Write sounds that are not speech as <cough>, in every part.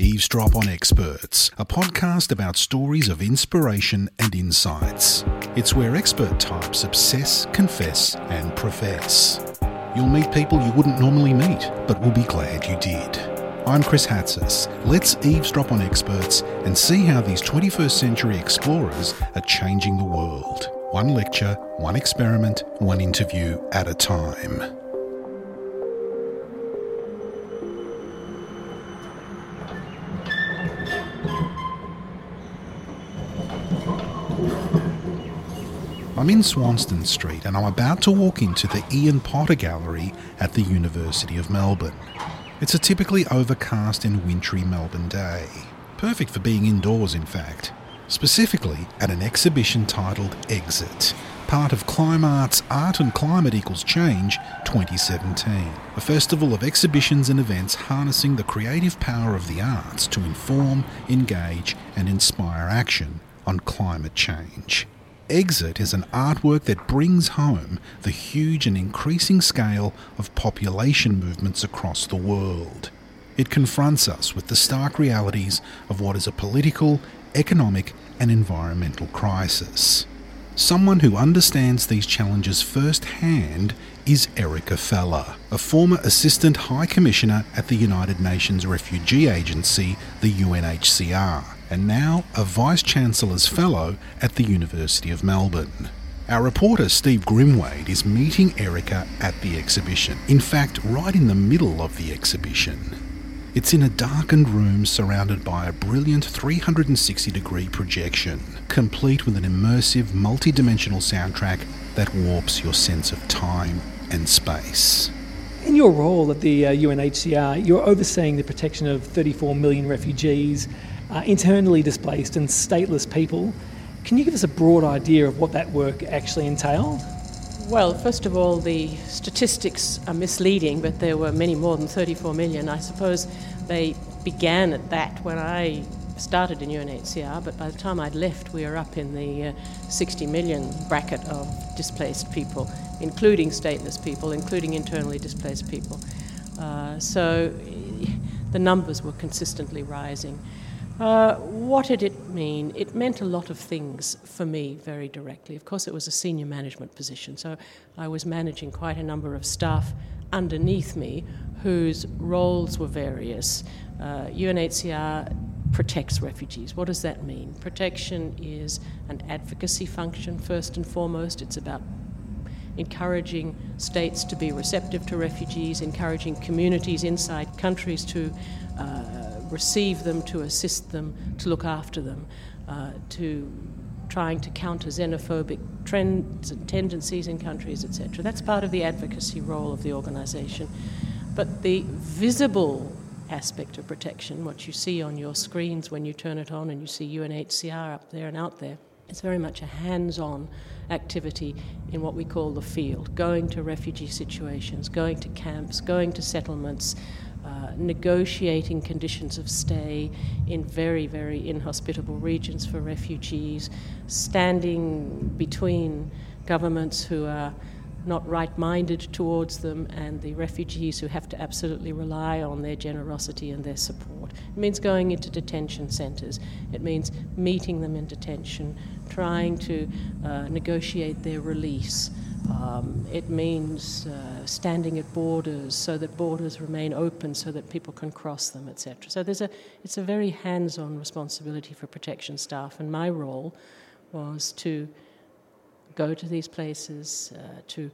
Eavesdrop on Experts, a podcast about stories of inspiration and insights. It's where expert types obsess, confess, and profess. You'll meet people you wouldn't normally meet, but will be glad you did. I'm Chris Hatzis. Let's eavesdrop on experts and see how these 21st century explorers are changing the world. One lecture, one experiment, one interview at a time. I'm in Swanston Street and I'm about to walk into the Ian Potter Gallery at the University of Melbourne. It's a typically overcast and wintry Melbourne day. Perfect for being indoors, in fact. Specifically at an exhibition titled Exit, part of CLIMARTE's Art and Climate Equals Change 2017, a festival of exhibitions and events harnessing the creative power of the arts to inform, engage, and inspire action on climate change. Exit is an artwork that brings home the huge and increasing scale of population movements across the world. It confronts us with the stark realities of what is a political, economic, and environmental crisis. Someone who understands these challenges firsthand is Erika Feller, a former Assistant High Commissioner at the United Nations Refugee Agency, the UNHCR and now a Vice Chancellor's Fellow at the University of Melbourne. Our reporter Steve Grimwade is meeting Erika at the exhibition, in fact, right in the middle of the exhibition. It's in a darkened room surrounded by a brilliant 360 degree projection, complete with an immersive, multi dimensional soundtrack that warps your sense of time and space. In your role at the uh, UNHCR, you're overseeing the protection of 34 million refugees uh, internally displaced and stateless people. Can you give us a broad idea of what that work actually entailed? Well, first of all, the statistics are misleading, but there were many more than 34 million. I suppose they began at that when I started in UNHCR, but by the time I'd left, we were up in the uh, 60 million bracket of displaced people, including stateless people, including internally displaced people. Uh, so the numbers were consistently rising. Uh, what did it mean? It meant a lot of things for me very directly. Of course, it was a senior management position, so I was managing quite a number of staff underneath me whose roles were various. Uh, UNHCR protects refugees. What does that mean? Protection is an advocacy function, first and foremost. It's about encouraging states to be receptive to refugees, encouraging communities inside countries to uh, receive them, to assist them, to look after them, uh, to trying to counter xenophobic trends and tendencies in countries, etc. That's part of the advocacy role of the organisation. But the visible aspect of protection, what you see on your screens when you turn it on and you see UNHCR up there and out there, it's very much a hands on activity in what we call the field, going to refugee situations, going to camps, going to settlements, uh, negotiating conditions of stay in very, very inhospitable regions for refugees, standing between governments who are not right minded towards them and the refugees who have to absolutely rely on their generosity and their support. It means going into detention centres, it means meeting them in detention, trying to uh, negotiate their release. Um, it means uh, standing at borders so that borders remain open so that people can cross them, etc. So there's a, it's a very hands-on responsibility for protection staff, and my role was to go to these places, uh, to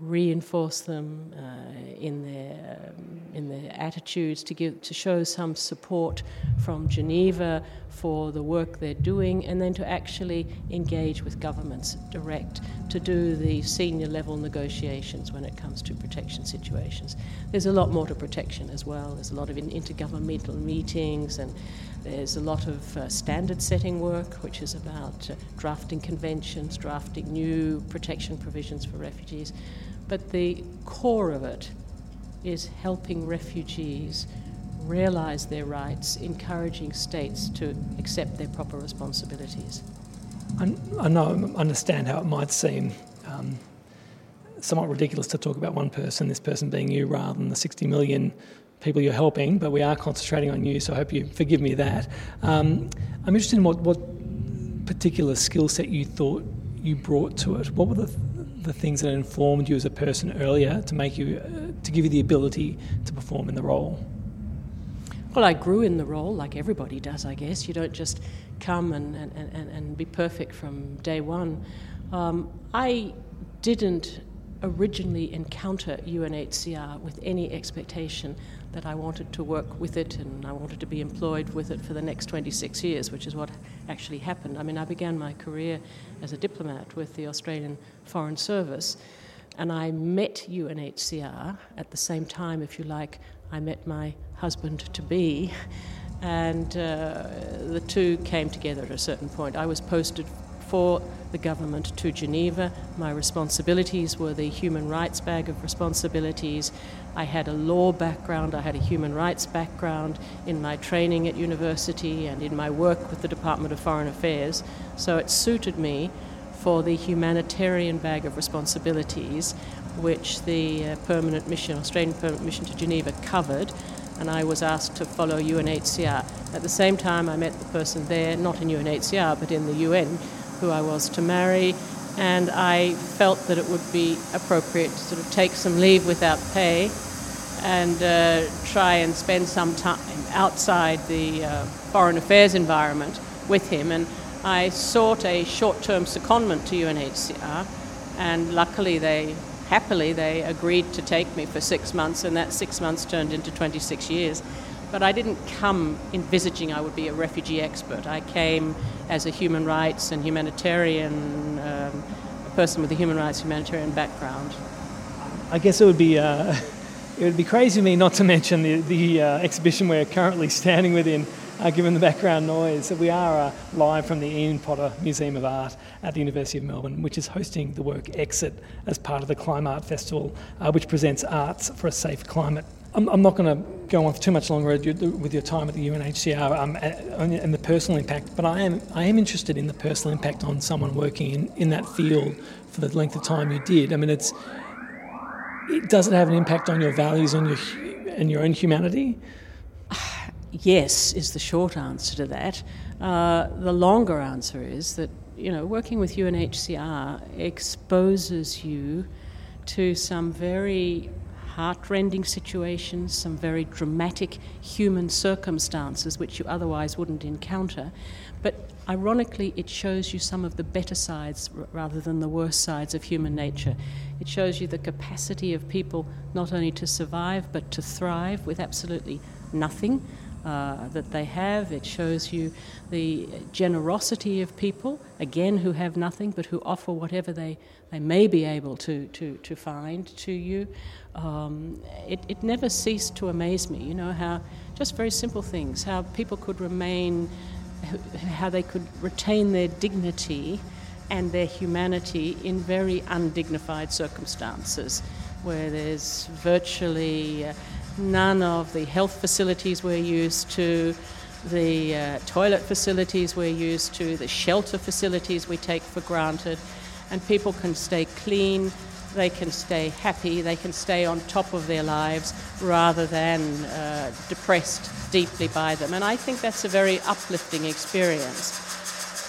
reinforce them uh, in their um, in their attitudes to give to show some support from Geneva for the work they're doing and then to actually engage with governments direct to do the senior level negotiations when it comes to protection situations. There's a lot more to protection as well. There's a lot of intergovernmental meetings and there's a lot of uh, standard setting work which is about uh, drafting conventions drafting new protection provisions for refugees but the core of it is helping refugees realize their rights, encouraging states to accept their proper responsibilities. I, I know, understand how it might seem um, somewhat ridiculous to talk about one person, this person being you, rather than the 60 million people you're helping, but we are concentrating on you, so I hope you forgive me that. Um, I'm interested in what, what particular skill set you thought you brought to it. What were the, the things that informed you as a person earlier to make you, uh, to give you the ability to perform in the role? Well, I grew in the role like everybody does, I guess. You don't just come and, and, and, and be perfect from day one. Um, I didn't originally encounter UNHCR with any expectation that I wanted to work with it and I wanted to be employed with it for the next 26 years, which is what actually happened. I mean, I began my career as a diplomat with the Australian Foreign Service, and I met UNHCR at the same time, if you like, I met my husband to be. And uh, the two came together at a certain point. I was posted for the government to Geneva. My responsibilities were the human rights bag of responsibilities. I had a law background, I had a human rights background in my training at university and in my work with the Department of Foreign Affairs. So it suited me for the humanitarian bag of responsibilities, which the uh, permanent mission, Australian permanent mission to Geneva covered. And I was asked to follow UNHCR. At the same time, I met the person there, not in UNHCR, but in the UN, who I was to marry, and I felt that it would be appropriate to sort of take some leave without pay and uh, try and spend some time outside the uh, foreign affairs environment with him. And I sought a short term secondment to UNHCR, and luckily they happily they agreed to take me for six months, and that six months turned into 26 years. But I didn't come envisaging I would be a refugee expert. I came as a human rights and humanitarian um, person with a human rights humanitarian background. I guess it would be uh, <laughs> it would be crazy of me not to mention the, the uh, exhibition we're currently standing within. Uh, given the background noise, we are uh, live from the Ian Potter Museum of Art at the University of Melbourne, which is hosting the work Exit as part of the Climate Art Festival, uh, which presents arts for a safe climate. I'm, I'm not going to go on for too much longer with your time at the UNHCR um, and the personal impact, but I am I am interested in the personal impact on someone working in, in that field for the length of time you did. I mean, it's it, does it have an impact on your values and your and your own humanity? <sighs> <sighs> Yes, is the short answer to that. Uh, the longer answer is that you know working with UNHCR exposes you to some very heartrending situations, some very dramatic human circumstances which you otherwise wouldn't encounter. But ironically, it shows you some of the better sides rather than the worst sides of human nature. It shows you the capacity of people not only to survive but to thrive with absolutely nothing. Uh, that they have. It shows you the generosity of people, again, who have nothing but who offer whatever they, they may be able to, to, to find to you. Um, it, it never ceased to amaze me, you know, how just very simple things, how people could remain, how they could retain their dignity and their humanity in very undignified circumstances where there's virtually. Uh, none of the health facilities we're used to, the uh, toilet facilities we're used to, the shelter facilities we take for granted, and people can stay clean, they can stay happy, they can stay on top of their lives rather than uh, depressed deeply by them. And I think that's a very uplifting experience.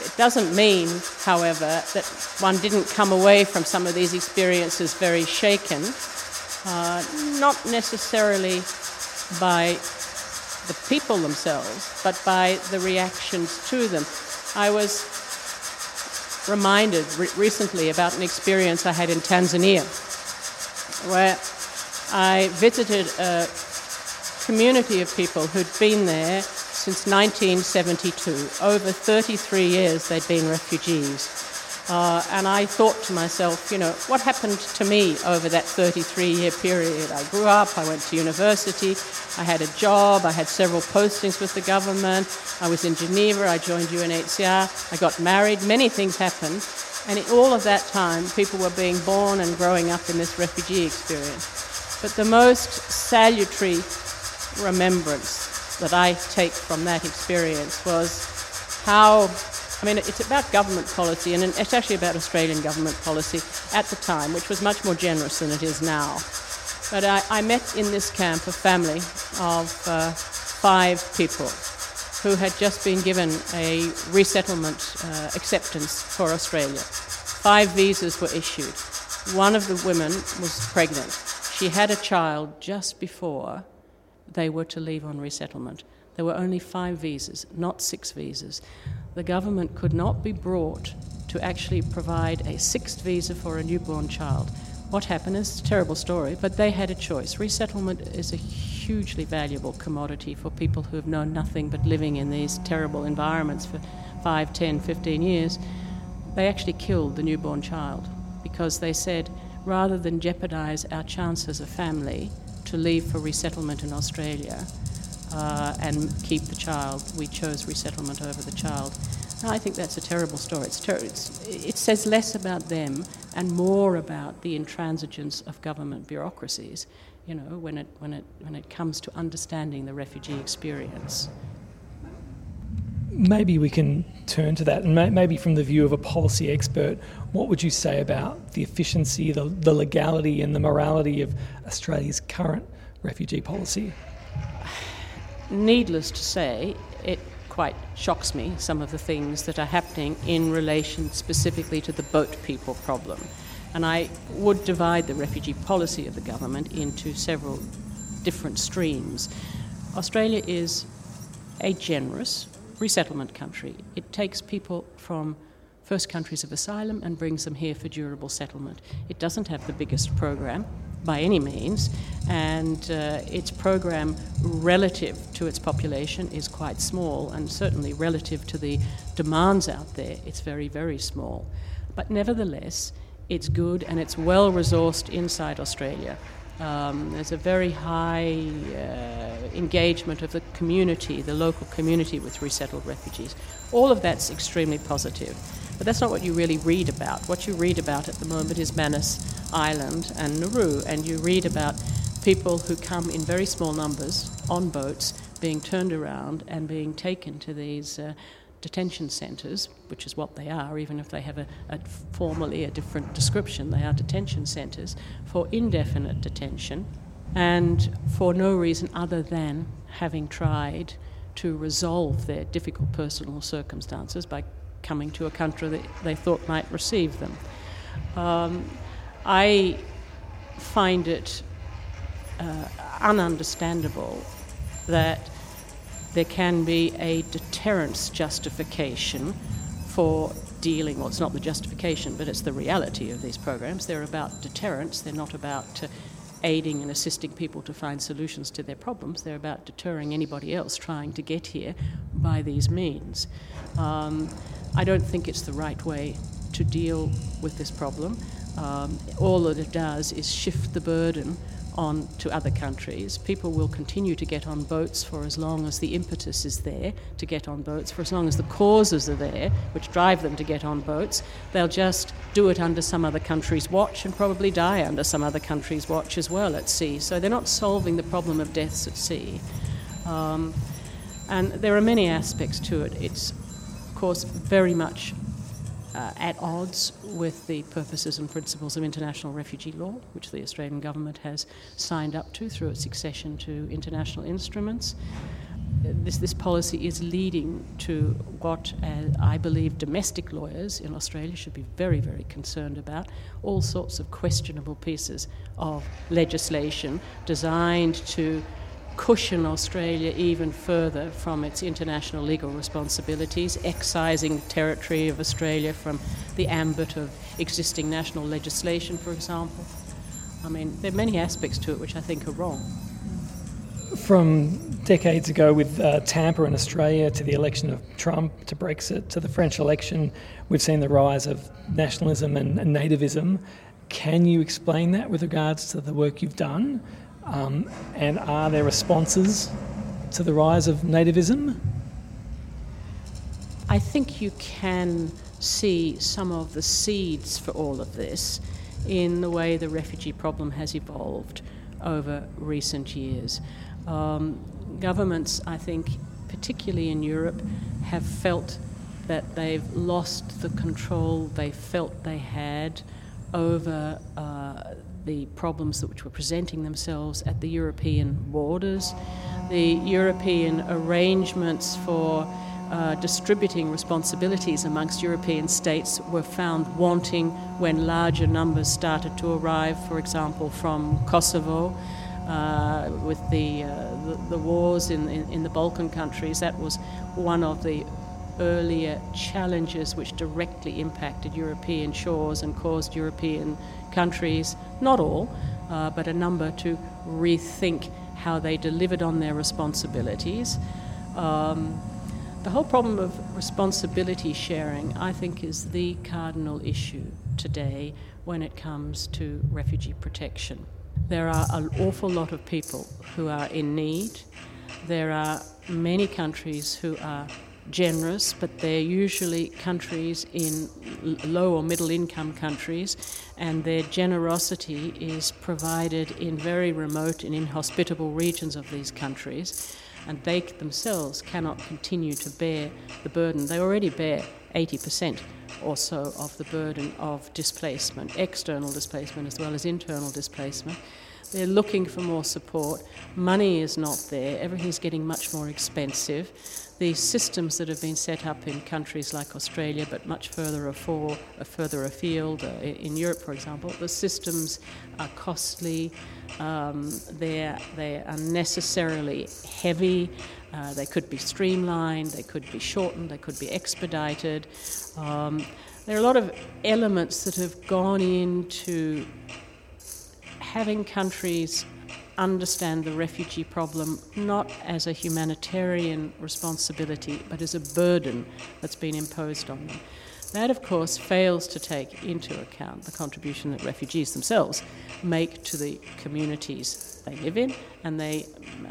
It doesn't mean, however, that one didn't come away from some of these experiences very shaken uh, not necessarily by the people themselves, but by the reactions to them. I was reminded re- recently about an experience I had in Tanzania, where I visited a community of people who'd been there since 1972. Over 33 years they'd been refugees. Uh, and I thought to myself, you know, what happened to me over that 33 year period? I grew up, I went to university, I had a job, I had several postings with the government, I was in Geneva, I joined UNHCR, I got married, many things happened. And in all of that time, people were being born and growing up in this refugee experience. But the most salutary remembrance that I take from that experience was how I mean, it's about government policy, and it's actually about Australian government policy at the time, which was much more generous than it is now. But I, I met in this camp a family of uh, five people who had just been given a resettlement uh, acceptance for Australia. Five visas were issued. One of the women was pregnant. She had a child just before they were to leave on resettlement. There were only five visas, not six visas. The government could not be brought to actually provide a sixth visa for a newborn child. What happened is a terrible story, but they had a choice. Resettlement is a hugely valuable commodity for people who have known nothing but living in these terrible environments for 5, 10, 15 years. They actually killed the newborn child because they said rather than jeopardize our chance as a family to leave for resettlement in Australia uh, and keep the child, we chose resettlement over the child. I think that's a terrible story. It's ter- it's, it says less about them and more about the intransigence of government bureaucracies, you know, when it, when it, when it comes to understanding the refugee experience. Maybe we can turn to that, and may- maybe from the view of a policy expert, what would you say about the efficiency, the, the legality, and the morality of Australia's current refugee policy? <sighs> Needless to say, it quite shocks me some of the things that are happening in relation specifically to the boat people problem. And I would divide the refugee policy of the government into several different streams. Australia is a generous resettlement country. It takes people from first countries of asylum and brings them here for durable settlement. It doesn't have the biggest program by any means, and uh, its program relative to its population is quite small, and certainly relative to the demands out there, it's very, very small. But nevertheless, it's good and it's well resourced inside Australia. Um, there's a very high uh, engagement of the community, the local community with resettled refugees. All of that's extremely positive. But that's not what you really read about. What you read about at the moment is Manus Island and Nauru, and you read about people who come in very small numbers on boats being turned around and being taken to these uh, detention centres, which is what they are, even if they have a, a, formally a different description, they are detention centres for indefinite detention and for no reason other than having tried to resolve their difficult personal circumstances by coming to a country that they thought might receive them. Um, I find it uh, ununderstandable that there can be a deterrence justification for dealing, well, it's not the justification, but it's the reality of these programs. They're about deterrence, they're not about uh, aiding and assisting people to find solutions to their problems, they're about deterring anybody else trying to get here by these means. Um, I don't think it's the right way to deal with this problem. Um, all that it does is shift the burden on to other countries. People will continue to get on boats for as long as the impetus is there to get on boats, for as long as the causes are there which drive them to get on boats. They'll just do it under some other country's watch and probably die under some other country's watch as well at sea. So they're not solving the problem of deaths at sea. Um, and there are many aspects to it. It's course, very much uh, at odds with the purposes and principles of international refugee law, which the Australian government has signed up to through its accession to international instruments. This, this policy is leading to what uh, I believe domestic lawyers in Australia should be very, very concerned about all sorts of questionable pieces of legislation designed to cushion Australia even further from its international legal responsibilities, excising territory of Australia from the ambit of existing national legislation, for example. I mean, there are many aspects to it which I think are wrong. From decades ago with uh, Tampa in Australia to the election of Trump to Brexit to the French election, we've seen the rise of nationalism and, and nativism. Can you explain that with regards to the work you've done? Um, and are there responses to the rise of nativism? I think you can see some of the seeds for all of this in the way the refugee problem has evolved over recent years. Um, governments, I think, particularly in Europe, have felt that they've lost the control they felt they had over uh, the problems which were presenting themselves at the European borders, the European arrangements for uh, distributing responsibilities amongst European states were found wanting when larger numbers started to arrive, for example, from Kosovo. Uh, with the, uh, the, the wars in, in, in the Balkan countries, that was one of the earlier challenges which directly impacted European shores and caused European countries, not all, uh, but a number, to rethink how they delivered on their responsibilities. Um, the whole problem of responsibility sharing, I think, is the cardinal issue today when it comes to refugee protection. There are an awful lot of people who are in need. There are many countries who are generous, but they're usually countries in low or middle income countries, and their generosity is provided in very remote and inhospitable regions of these countries and they themselves cannot continue to bear the burden. They already bear 80% or so of the burden of displacement, external displacement as well as internal displacement. They're looking for more support. Money is not there. Everything's getting much more expensive. The systems that have been set up in countries like Australia, but much further afield, uh, further afield uh, in Europe, for example, the systems are costly. Um, they're they're unnecessarily heavy. Uh, they could be streamlined. They could be shortened. They could be expedited. Um, there are a lot of elements that have gone into having countries understand the refugee problem not as a humanitarian responsibility but as a burden that's been imposed on them. That, of course, fails to take into account the contribution that refugees themselves make to the communities they live in, and they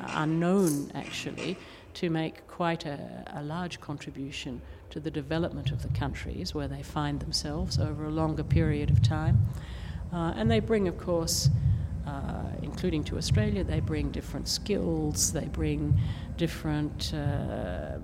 are known actually to make quite a, a large contribution to the development of the countries where they find themselves over a longer period of time. Uh, and they bring, of course, uh, including to Australia, they bring different skills, they bring different uh,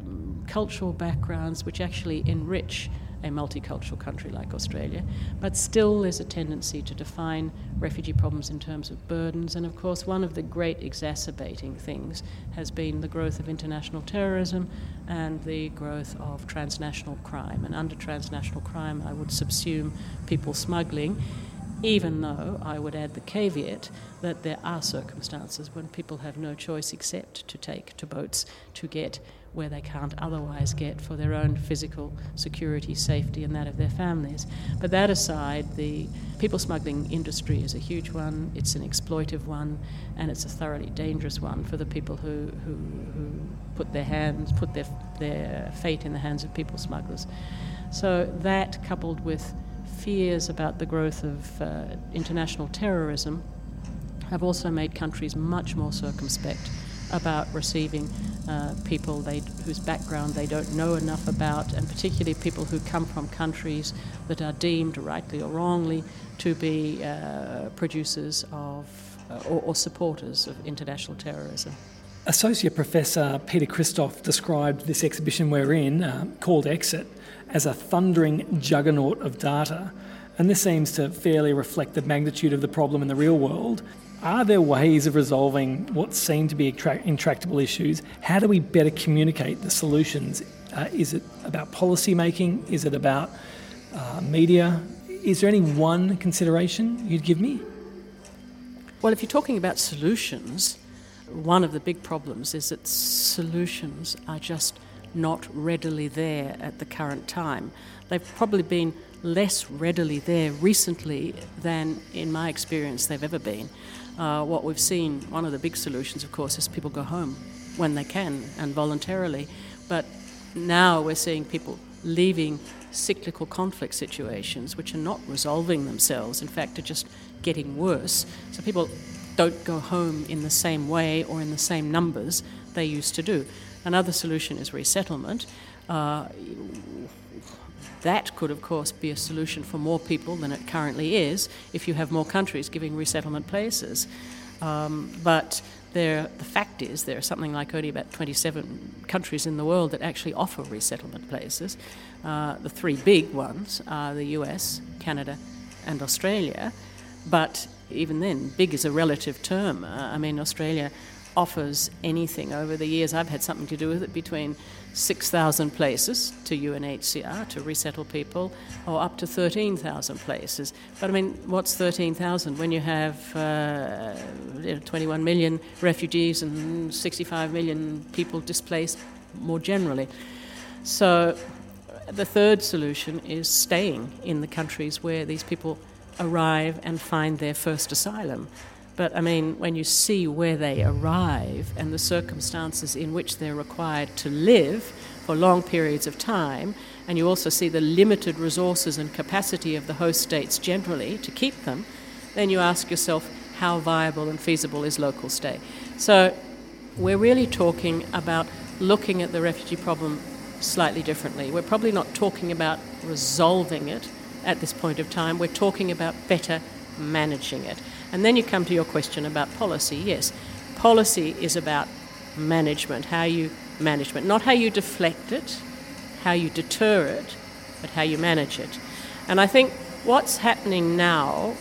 cultural backgrounds, which actually enrich a multicultural country like Australia. But still, there's a tendency to define refugee problems in terms of burdens. And of course, one of the great exacerbating things has been the growth of international terrorism and the growth of transnational crime. And under transnational crime, I would subsume people smuggling even though I would add the caveat that there are circumstances when people have no choice except to take to boats to get where they can't otherwise get for their own physical security, safety, and that of their families. But that aside, the people smuggling industry is a huge one, it's an exploitive one, and it's a thoroughly dangerous one for the people who, who, who put their hands, put their, their fate in the hands of people smugglers. So that coupled with fears about the growth of uh, international terrorism have also made countries much more circumspect about receiving uh, people they, whose background they don't know enough about, and particularly people who come from countries that are deemed, rightly or wrongly, to be uh, producers of uh, or, or supporters of international terrorism. Associate Professor Peter Christoff described this exhibition we're in, uh, called Exit, as a thundering juggernaut of data. And this seems to fairly reflect the magnitude of the problem in the real world. Are there ways of resolving what seem to be intractable issues? How do we better communicate the solutions? Uh, is it about policy making? Is it about uh, media? Is there any one consideration you'd give me? Well, if you're talking about solutions, one of the big problems is that solutions are just not readily there at the current time. They've probably been less readily there recently than, in my experience, they've ever been. Uh, what we've seen, one of the big solutions, of course, is people go home when they can and voluntarily. But now we're seeing people leaving cyclical conflict situations which are not resolving themselves, in fact, are just getting worse. So people don't go home in the same way or in the same numbers they used to do. Another solution is resettlement. Uh, that could, of course, be a solution for more people than it currently is if you have more countries giving resettlement places. Um, but there, the fact is, there are something like only about 27 countries in the world that actually offer resettlement places. Uh, the three big ones are the US, Canada, and Australia. But even then, big is a relative term. Uh, I mean, Australia offers anything over the years. I've had something to do with it between 6,000 places to UNHCR to resettle people, or up to 13,000 places. But I mean, what's 13,000 when you have uh, you know, 21 million refugees and 65 million people displaced more generally? So the third solution is staying in the countries where these people arrive and find their first asylum. But I mean, when you see where they arrive and the circumstances in which they're required to live for long periods of time, and you also see the limited resources and capacity of the host states generally to keep them, then you ask yourself how viable and feasible is local stay. So we're really talking about looking at the refugee problem slightly differently. We're probably not talking about resolving it at this point of time, we're talking about better managing it. And then you come to your question about policy. Yes, policy is about management, how you management, not how you deflect it, how you deter it, but how you manage it. And I think what's happening now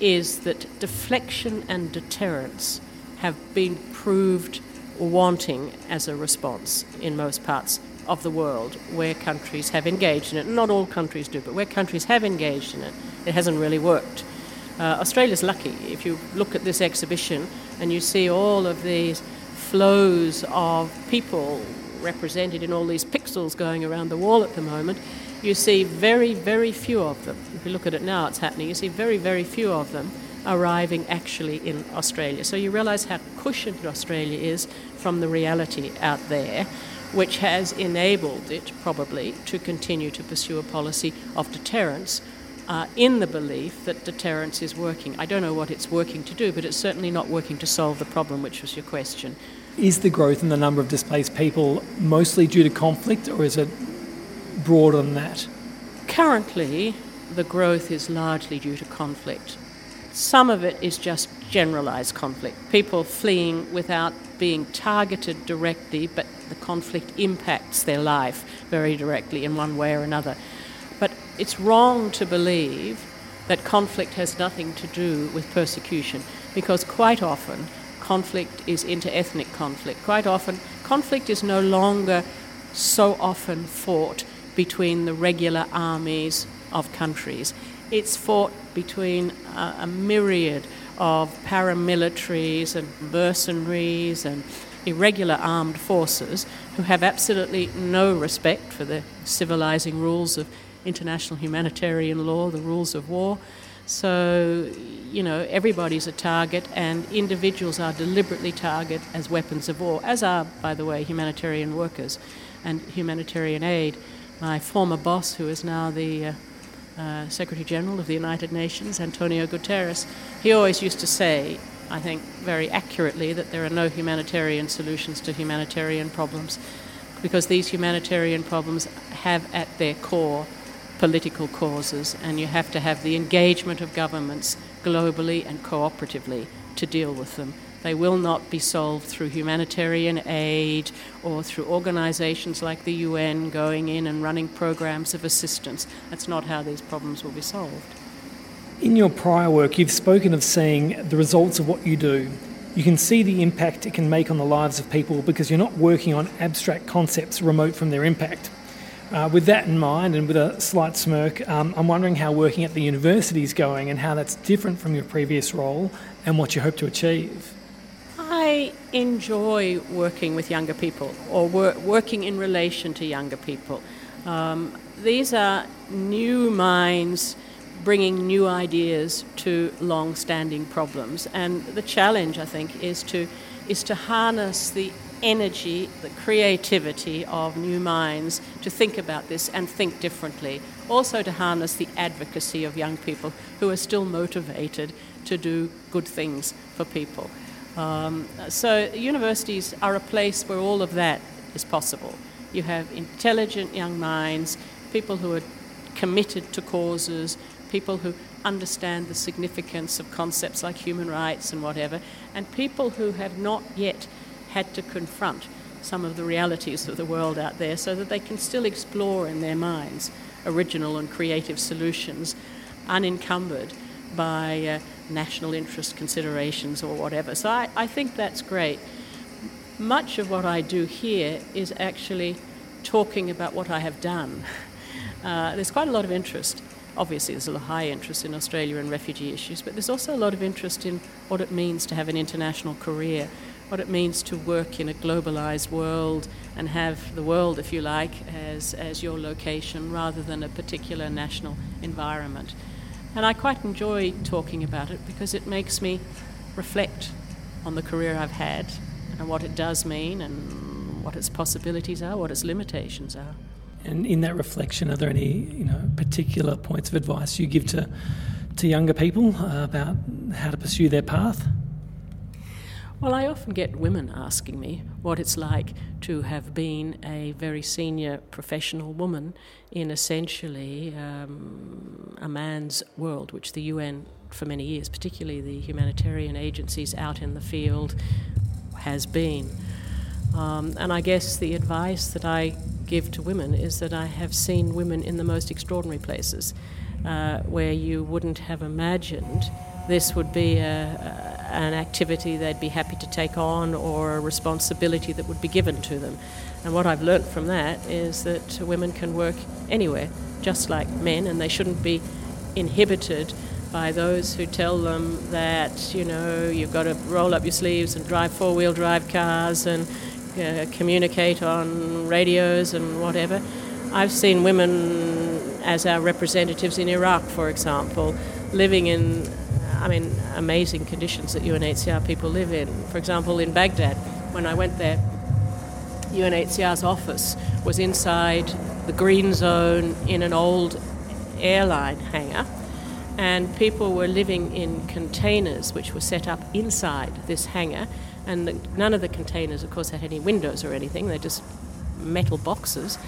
is that deflection and deterrence have been proved wanting as a response in most parts of the world where countries have engaged in it. Not all countries do, but where countries have engaged in it, it hasn't really worked. Uh, Australia's lucky. If you look at this exhibition and you see all of these flows of people represented in all these pixels going around the wall at the moment, you see very, very few of them. If you look at it now, it's happening. You see very, very few of them arriving actually in Australia. So you realise how cushioned Australia is from the reality out there, which has enabled it probably to continue to pursue a policy of deterrence uh, in the belief that deterrence is working. I don't know what it's working to do, but it's certainly not working to solve the problem, which was your question. Is the growth in the number of displaced people mostly due to conflict, or is it broader than that? Currently, the growth is largely due to conflict. Some of it is just generalized conflict, people fleeing without being targeted directly, but the conflict impacts their life very directly in one way or another. But it's wrong to believe that conflict has nothing to do with persecution because quite often conflict is inter-ethnic conflict. Quite often conflict is no longer so often fought between the regular armies of countries. It's fought between a, a myriad of paramilitaries and mercenaries and irregular armed forces who have absolutely no respect for the civilizing rules of international humanitarian law, the rules of war. So, you know, everybody's a target, and individuals are deliberately targeted as weapons of war, as are, by the way, humanitarian workers and humanitarian aid. My former boss, who is now the uh, uh, Secretary General of the United Nations, Antonio Guterres, he always used to say, I think very accurately, that there are no humanitarian solutions to humanitarian problems because these humanitarian problems have at their core political causes, and you have to have the engagement of governments globally and cooperatively to deal with them. They will not be solved through humanitarian aid or through organizations like the UN going in and running programs of assistance. That's not how these problems will be solved. In your prior work, you've spoken of seeing the results of what you do. You can see the impact it can make on the lives of people because you're not working on abstract concepts remote from their impact. Uh, with that in mind, and with a slight smirk, um, I'm wondering how working at the university is going and how that's different from your previous role and what you hope to achieve. I enjoy working with younger people or wor- working in relation to younger people. Um, these are new minds bringing new ideas to long standing problems. And the challenge, I think, is to, is to harness the energy, the creativity of new minds to think about this and think differently. Also, to harness the advocacy of young people who are still motivated to do good things for people. Um, so, universities are a place where all of that is possible. You have intelligent young minds, people who are committed to causes, people who understand the significance of concepts like human rights and whatever, and people who have not yet had to confront some of the realities of the world out there so that they can still explore in their minds original and creative solutions unencumbered by uh, national interest considerations or whatever. So I, I think that's great. Much of what I do here is actually talking about what I have done. <laughs> Uh, there's quite a lot of interest. Obviously, there's a lot of high interest in Australia and refugee issues, but there's also a lot of interest in what it means to have an international career, what it means to work in a globalized world and have the world, if you like, as, as your location rather than a particular national environment. And I quite enjoy talking about it because it makes me reflect on the career I've had and what it does mean and what its possibilities are, what its limitations are. And in that reflection, are there any you know particular points of advice you give to to younger people uh, about how to pursue their path? Well, I often get women asking me what it's like to have been a very senior professional woman in essentially um, a man's world, which the UN, for many years, particularly the humanitarian agencies out in the field, has been. Um, and I guess the advice that I give to women is that I have seen women in the most extraordinary places uh, where you wouldn't have imagined this would be a, a, an activity they'd be happy to take on or a responsibility that would be given to them. And what I've learnt from that is that women can work anywhere, just like men, and they shouldn't be inhibited by those who tell them that, you know, you've got to roll up your sleeves and drive four wheel drive cars and uh, communicate on radios and whatever. I've seen women as our representatives in Iraq, for example, living in, I mean, amazing conditions that UNHCR people live in. For example, in Baghdad, when I went there, UNHCR's office was inside the green zone in an old airline hangar, and people were living in containers which were set up inside this hangar and none of the containers, of course, had any windows or anything. They're just metal boxes,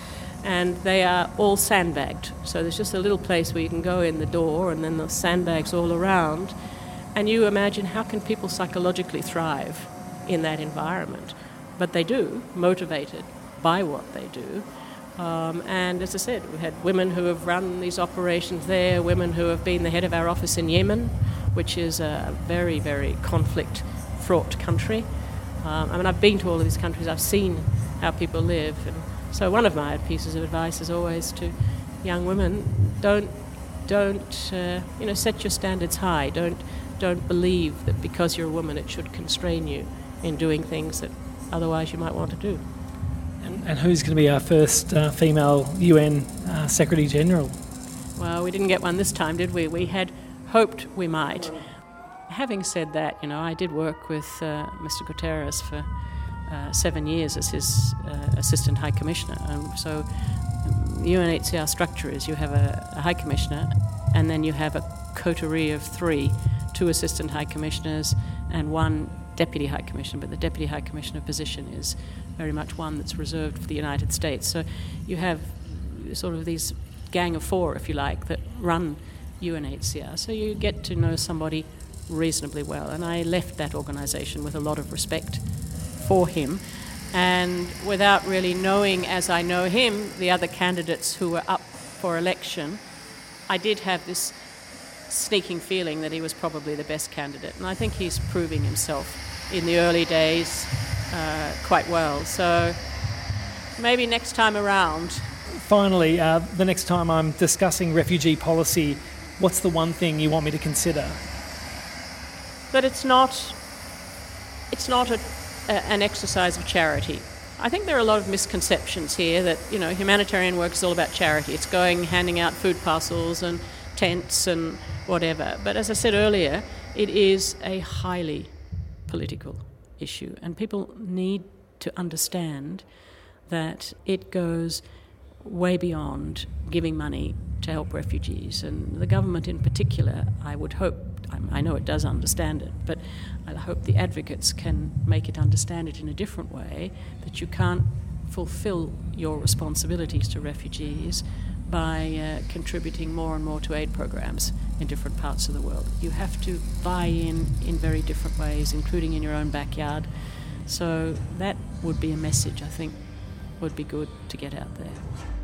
and they are all sandbagged. So there's just a little place where you can go in the door, and then the sandbags all around. And you imagine how can people psychologically thrive in that environment? But they do, motivated by what they do. Um, and as I said, we had women who have run these operations there, women who have been the head of our office in Yemen, which is a very, very conflict fraught country. Um, I mean, I've been to all of these countries, I've seen how people live. And so, one of my pieces of advice is always to young women don't, don't uh, you know, set your standards high. Don't, don't believe that because you're a woman it should constrain you in doing things that otherwise you might want to do. And, and who's going to be our first uh, female UN uh, Secretary General? Well, we didn't get one this time, did we? We had hoped we might. Having said that, you know, I did work with uh, Mr. Guterres for uh, seven years as his uh, assistant high commissioner. And so, UNHCR um, structure is you have a, a high commissioner, and then you have a coterie of three two assistant high commissioners and one deputy high commissioner, but the deputy high commissioner position is very much one that's reserved for the United States. So you have sort of these gang of four, if you like, that run UNHCR. So you get to know somebody reasonably well. And I left that organisation with a lot of respect for him. And without really knowing, as I know him, the other candidates who were up for election, I did have this sneaking feeling that he was probably the best candidate. And I think he's proving himself in the early days uh, quite well. So maybe next time around. Finally, uh, the next time I'm discussing refugee policy, what's the one thing you want me to consider? That it's not, it's not a, a, an exercise of charity. I think there are a lot of misconceptions here that you know humanitarian work is all about charity. It's going handing out food parcels and tents and whatever. But as I said earlier, it is a highly political issue, and people need to understand that it goes way beyond giving money to help refugees. And the government, in particular, I would hope, I know it does understand it, but I hope the advocates can make it understand it in a different way that you can't fulfill your responsibilities to refugees by uh, contributing more and more to aid programs in different parts of the world. You have to buy in in very different ways, including in your own backyard. So that would be a message I think would be good to get out there.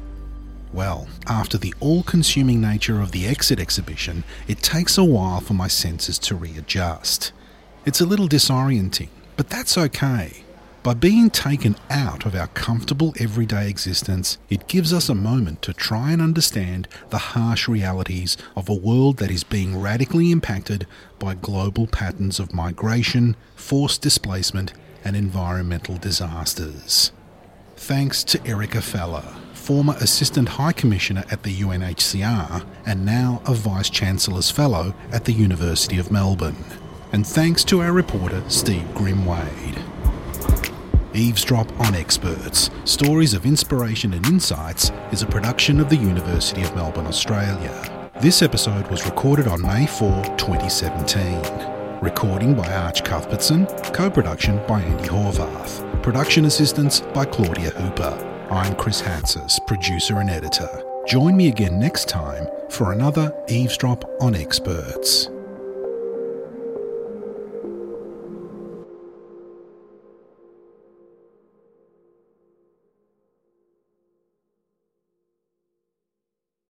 Well, after the all consuming nature of the exit exhibition, it takes a while for my senses to readjust. It's a little disorienting, but that's okay. By being taken out of our comfortable everyday existence, it gives us a moment to try and understand the harsh realities of a world that is being radically impacted by global patterns of migration, forced displacement, and environmental disasters. Thanks to Erika Feller, former Assistant High Commissioner at the UNHCR and now a Vice Chancellor's Fellow at the University of Melbourne. And thanks to our reporter Steve Grimwade. Eavesdrop on Experts Stories of Inspiration and Insights is a production of the University of Melbourne, Australia. This episode was recorded on May 4, 2017. Recording by Arch Cuthbertson, co production by Andi Horvath, production assistance by Claudia Hooper. I'm Chris Hatzis, producer and editor. Join me again next time for another Eavesdrop on Experts.